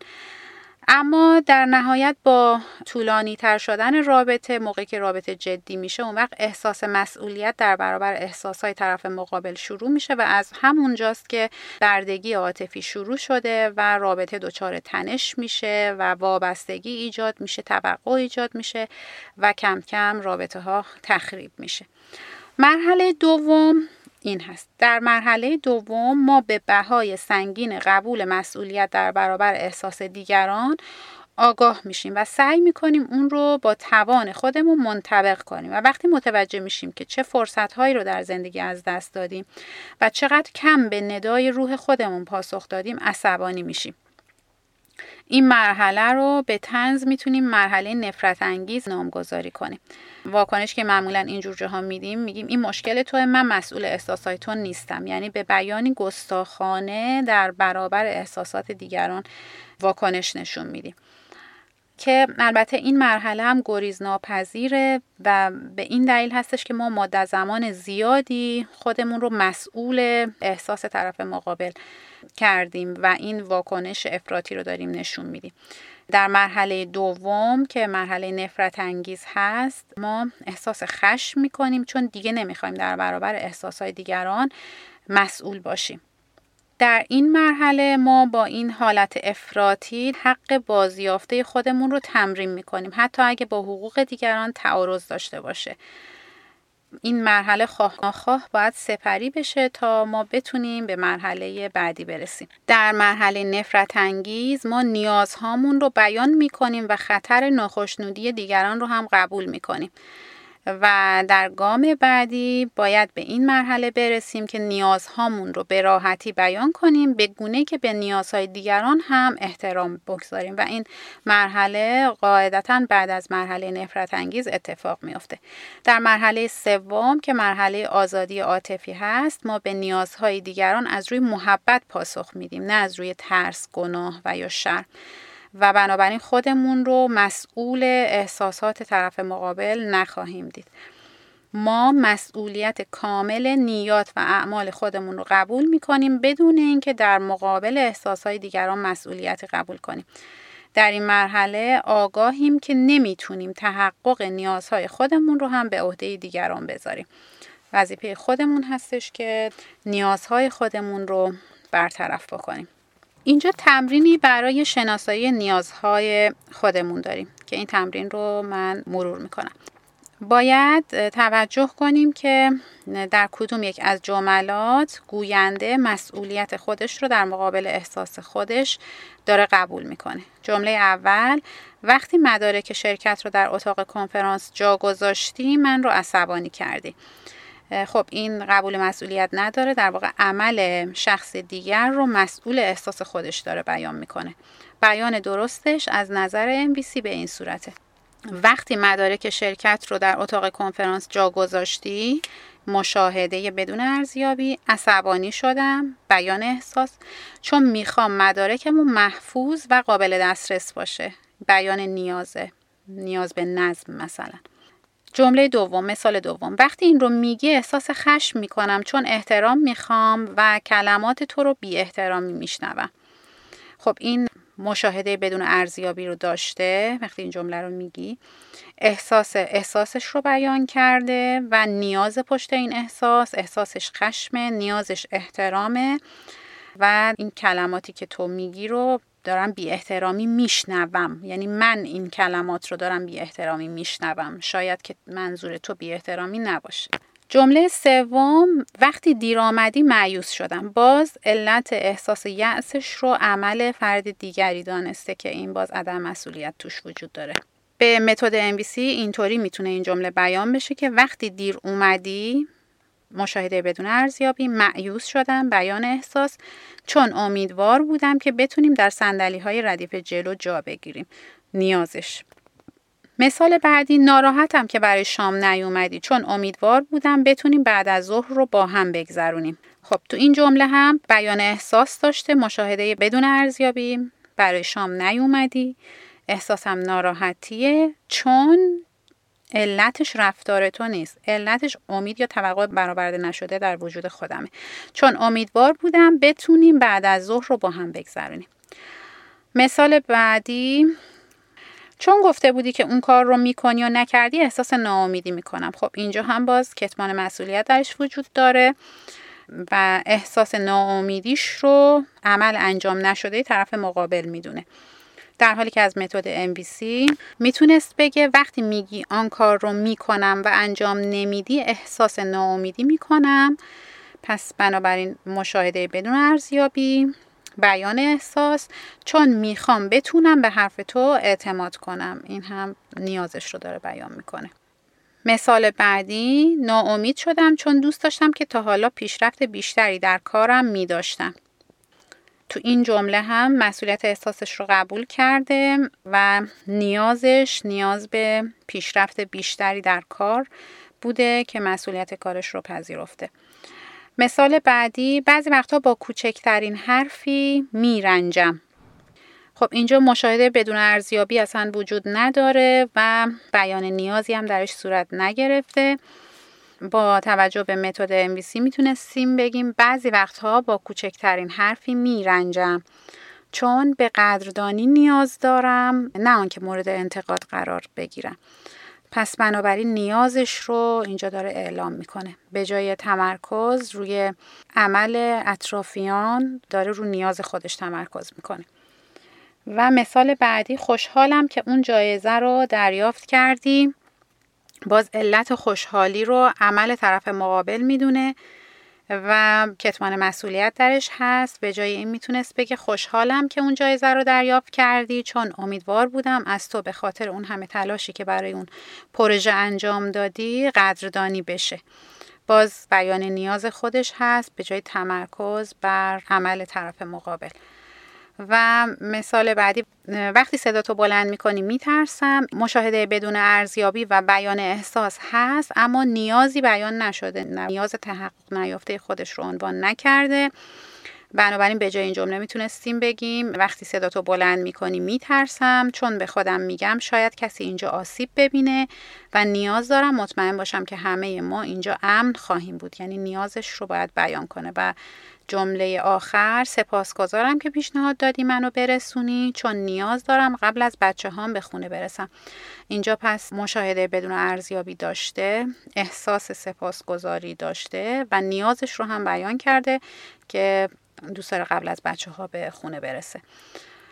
اما در نهایت با طولانی تر شدن رابطه موقعی که رابطه جدی میشه اون وقت احساس مسئولیت در برابر احساس طرف مقابل شروع میشه و از همونجاست که بردگی عاطفی شروع شده و رابطه دچار تنش میشه و وابستگی ایجاد میشه توقع ایجاد میشه و کم کم رابطه ها تخریب میشه. مرحله دوم این هست. در مرحله دوم ما به بهای سنگین قبول مسئولیت در برابر احساس دیگران آگاه میشیم و سعی می‌کنیم اون رو با توان خودمون منطبق کنیم. و وقتی متوجه میشیم که چه فرصت هایی رو در زندگی از دست دادیم و چقدر کم به ندای روح خودمون پاسخ دادیم عصبانی میشیم. این مرحله رو به تنز می‌تونیم مرحله نفرت انگیز نامگذاری کنیم. واکنش که معمولا اینجور جاها میدیم میگیم این مشکل تو من مسئول احساسات تو نیستم. یعنی به بیانی گستاخانه در برابر احساسات دیگران واکنش نشون میدیم. که البته این مرحله هم گریز ناپذیره و به این دلیل هستش که ما مدت زمان زیادی خودمون رو مسئول احساس طرف مقابل کردیم و این واکنش افراطی رو داریم نشون میدیم. در مرحله دوم که مرحله نفرت انگیز هست ما احساس خشم می‌کنیم چون دیگه نمی‌خوایم در برابر احساسهای دیگران مسئول باشیم. در این مرحله ما با این حالت افراطی حق بازیافته خودمون رو تمرین می‌کنیم حتی اگه با حقوق دیگران تعارض داشته باشه. این مرحله خواه ناخواه باید سپری بشه تا ما بتونیم به مرحله بعدی برسیم. در مرحله نفرت انگیز ما نیازهامون رو بیان می‌کنیم و خطر ناخشنودی دیگران رو هم قبول می‌کنیم. و در گام بعدی باید به این مرحله برسیم که نیازهامون رو به راحتی بیان کنیم به گونه که به نیازهای دیگران هم احترام بگذاریم. و این مرحله قاعدتا بعد از مرحله نفرت انگیز اتفاق میافته. در مرحله سوم که مرحله آزادی عاطفی هست ما به نیازهای دیگران از روی محبت پاسخ میدیم نه از روی ترس گناه و یا شر و بنابراین خودمون رو مسئول احساسات طرف مقابل نخواهیم دید. ما مسئولیت کامل نیات و اعمال خودمون رو قبول می‌کنیم بدون اینکه در مقابل احساسهای دیگران مسئولیت قبول کنیم. در این مرحله آگاهیم که نمی‌تونیم تحقق نیازهای خودمون رو هم به عهده دیگران بذاریم. وظیفه خودمون هستش که نیازهای خودمون رو برطرف بکنیم. اینجا تمرینی برای شناسایی نیازهای خودمون داریم که این تمرین رو من مرور می‌کنم. باید توجه کنیم که در کدوم یک از جملات گوینده مسئولیت خودش رو در مقابل احساس خودش داره قبول می‌کنه. جمله اول وقتی مدارک شرکت رو در اتاق کنفرانس جا گذاشتی من رو عصبانی کردی. خب این قبول مسئولیت نداره. در واقع عمل شخص دیگر رو مسئول احساس خودش داره بیان می‌کنه. بیان درستش از نظر MBC به این صورته. وقتی مدارک شرکت رو در اتاق کنفرانس جا گذاشتی مشاهده بدون ارزیابی عصبانی شدم بیان احساس چون می‌خوام مدارکمون محفوظ و قابل دسترس باشه. بیان نیازه. نیاز به نظم مثلا. جمله دوم مثال دوم. وقتی این رو میگی احساس خشم می‌کنم چون احترام می‌خوام و کلمات تو رو بی احترامی میشنوم. خب این مشاهده بدون ارزیابی رو داشته وقتی این جمله رو میگی. احساس احساسش رو بیان کرده و نیاز پشت این احساس احساسش خشمه نیازش احترامه و این کلماتی که تو میگی رو دارم بی احترامی میشنوم. یعنی من این کلمات رو دارم بی احترامی میشنوم. شاید که منظور تو بی احترامی نباشه. جمله سوم وقتی دیر آمدی معیوس شدم. باز علت احساس یأسش رو عمل فرد دیگری دانسته که این باز عدم مسئولیت توش وجود داره. به متد MVC اینطوری می‌تونه این جمله بیان بشه که وقتی دیر اومدی مشاهده بدون ارزیابی معیوس شدم بیان احساس. چون امیدوار بودم که بتونیم در سندلی های ردیف جلو جا بگیریم. نیازش. مثال بعدی ناراحتم که برای شام نیومدی. چون امیدوار بودم بتونیم بعد از ظهر رو با هم بگذرونیم. خب تو این جمله هم بیان احساس داشته مشاهده بدون ارزیابی. برای شام نیومدی. احساسم ناراحتیه. چون علتش رفتار تو نیست. علتش امید یا توقع برآورده نشده در وجود خودمه. چون امیدوار بودم بتونیم بعد از ظهر رو با هم بگذرونیم. مثال بعدی چون گفته بودی که اون کار رو می‌کنی یا نکردی احساس ناامیدی می‌کنم. خب اینجا هم باز کتمان مسئولیت درش وجود داره و احساس ناامیدیش رو عمل انجام نشده طرف مقابل می‌دونه. در حالی که از متد MVC می‌تونست بگه وقتی میگی آن کار رو می‌کنم و انجام نمیدی احساس ناامیدی می‌کنم. پس بنابراین مشاهده بدون ارزیابی بیان احساس. چون می‌خوام بتونم به حرف تو اعتماد کنم. این هم نیازش رو داره بیان می‌کنه. مثال بعدی ناامید شدم چون دوست داشتم که تا حالا پیشرفت بیشتری در کارم میداشتم. تو این جمله هم مسئولیت احساسش رو قبول کرده و نیازش نیاز به پیشرفت بیشتری در کار بوده که مسئولیت کارش رو پذیرفته. مثال بعدی بعضی وقتا با کوچکترین حرفی میرنجم. خب اینجا مشاهده بدون ارزیابی اصلا وجود نداره و بیان نیازی هم درش صورت نگرفته. با توجه به متد MVC می‌تونستیم بگیم بعضی وقتها با کوچکترین حرفی میرنجم. چون به قدردانی نیاز دارم نه آنکه مورد انتقاد قرار بگیرم. پس بنابراین نیازش رو اینجا داره اعلام می‌کنه. به جای تمرکز روی عمل اطرافیان داره رو نیاز خودش تمرکز می‌کنه. و مثال بعدی خوشحالم که اون جایزه رو دریافت کردیم. باز علت خوشحالی رو عمل طرف مقابل می‌دونه و کتمان مسئولیت درش هست. به جای این می‌تونست بگه خوشحالم که اون جایزه رو دریافت کردی چون امیدوار بودم از تو به خاطر اون همه تلاشی که برای اون پروژه انجام دادی قدردانی بشه. باز بیان نیاز خودش هست به جای تمرکز بر عمل طرف مقابل. و مثال بعدی وقتی صدا تو بلند می‌کنی میترسم. مشاهده بدون ارزیابی و بیان احساس هست اما نیازی بیان نشده نیاز تحقق نیافته خودش رو عنوان نکرده. بنابراین به جای این جمله می‌تونستیم بگیم وقتی صدا تو بلند می‌کنی میترسم. چون به خودم میگم شاید کسی اینجا آسیب ببینه و نیاز دارم مطمئن باشم که همه ما اینجا امن خواهیم بود. یعنی نیازش رو باید بیان کنه و جمله آخر سپاسگزارم که پیشنهاد دادی منو برسونی چون نیاز دارم قبل از بچه هام به خونه برسم. اینجا پس مشاهده بدون ارزیابی داشته احساس سپاسگزاری داشته و نیازش رو هم بیان کرده که دوست داره قبل از بچه ها به خونه برسه.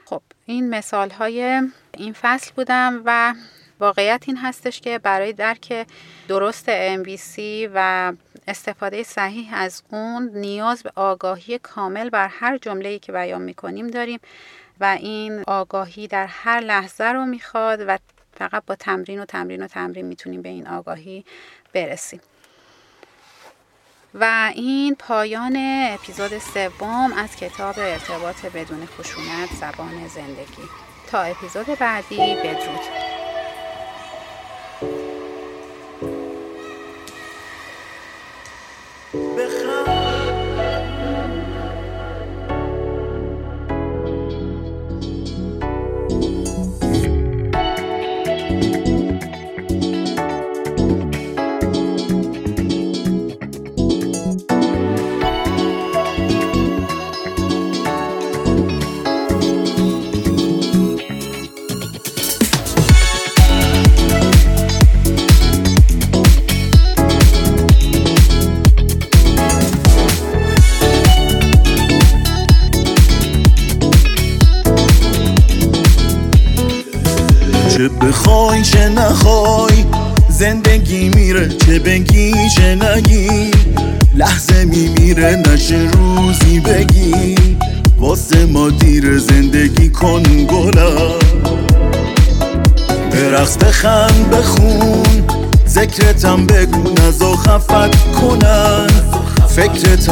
خب این مثال های این فصل بودم و واقعیت این هستش که برای درک درست MVC و استفاده صحیح از اون نیاز به آگاهی کامل بر هر جمله‌ای که بیان می‌کنیم داریم و این آگاهی در هر لحظه رو می‌خواد و فقط با تمرین و تمرین و تمرین می‌تونیم به این آگاهی برسیم. و این پایان اپیزود سوم از کتاب ارتباط بدون خشونت زبان زندگی. تا اپیزود بعدی بدرود.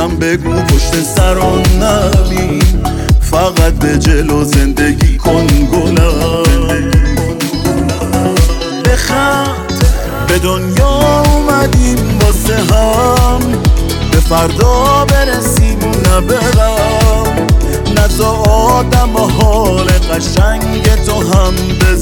فکرتم بگو پشت سران نبین. فقط به جلو زندگی کن گلم. بخند به دنیا اومدیم واسه هم. به فردا برسیم نه برم نزا آدم و حال قشنگ تو هم بزنم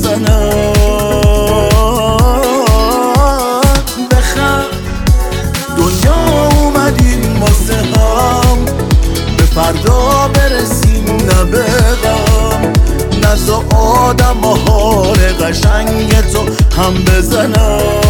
قشنگ تو هم بزنم.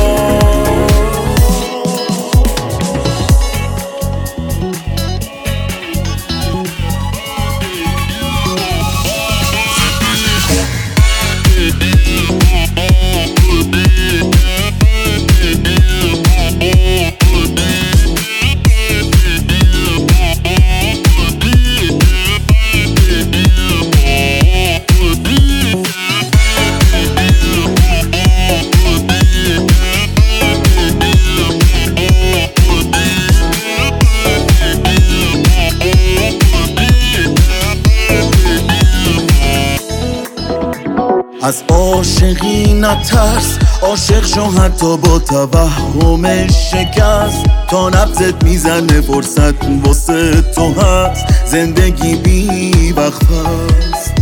نترس عاشق شو حتی با توهم شکست. تا نبزت می‌زنه فرصت واسه تو هست. زندگی بی است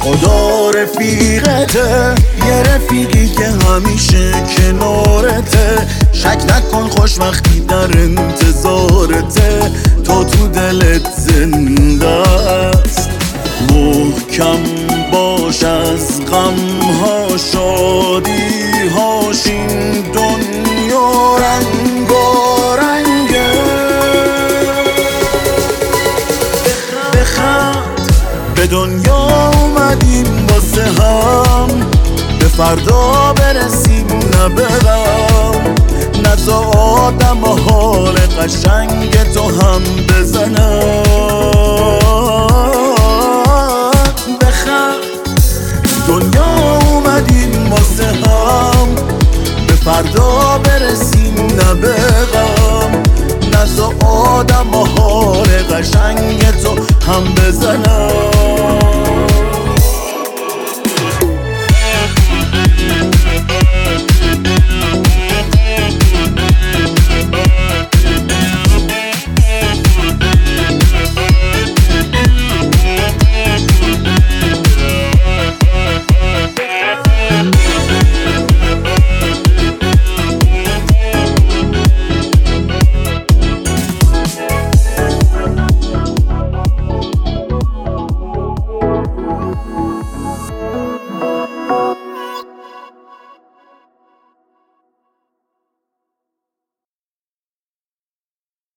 خدا رفیقته. یه رفیقی که همیشه کنارته. شک نکن خوش وقتی در انتظارته. تو تو دلت زنده است. محکم باش از غم ها شادی هاش این دنیا رنگ و رنگه. بخند به دنیا اومدیم واسه هم. به فردا برسیم نبرم یادم حال قشنگ تو هم بزنم. هم بزن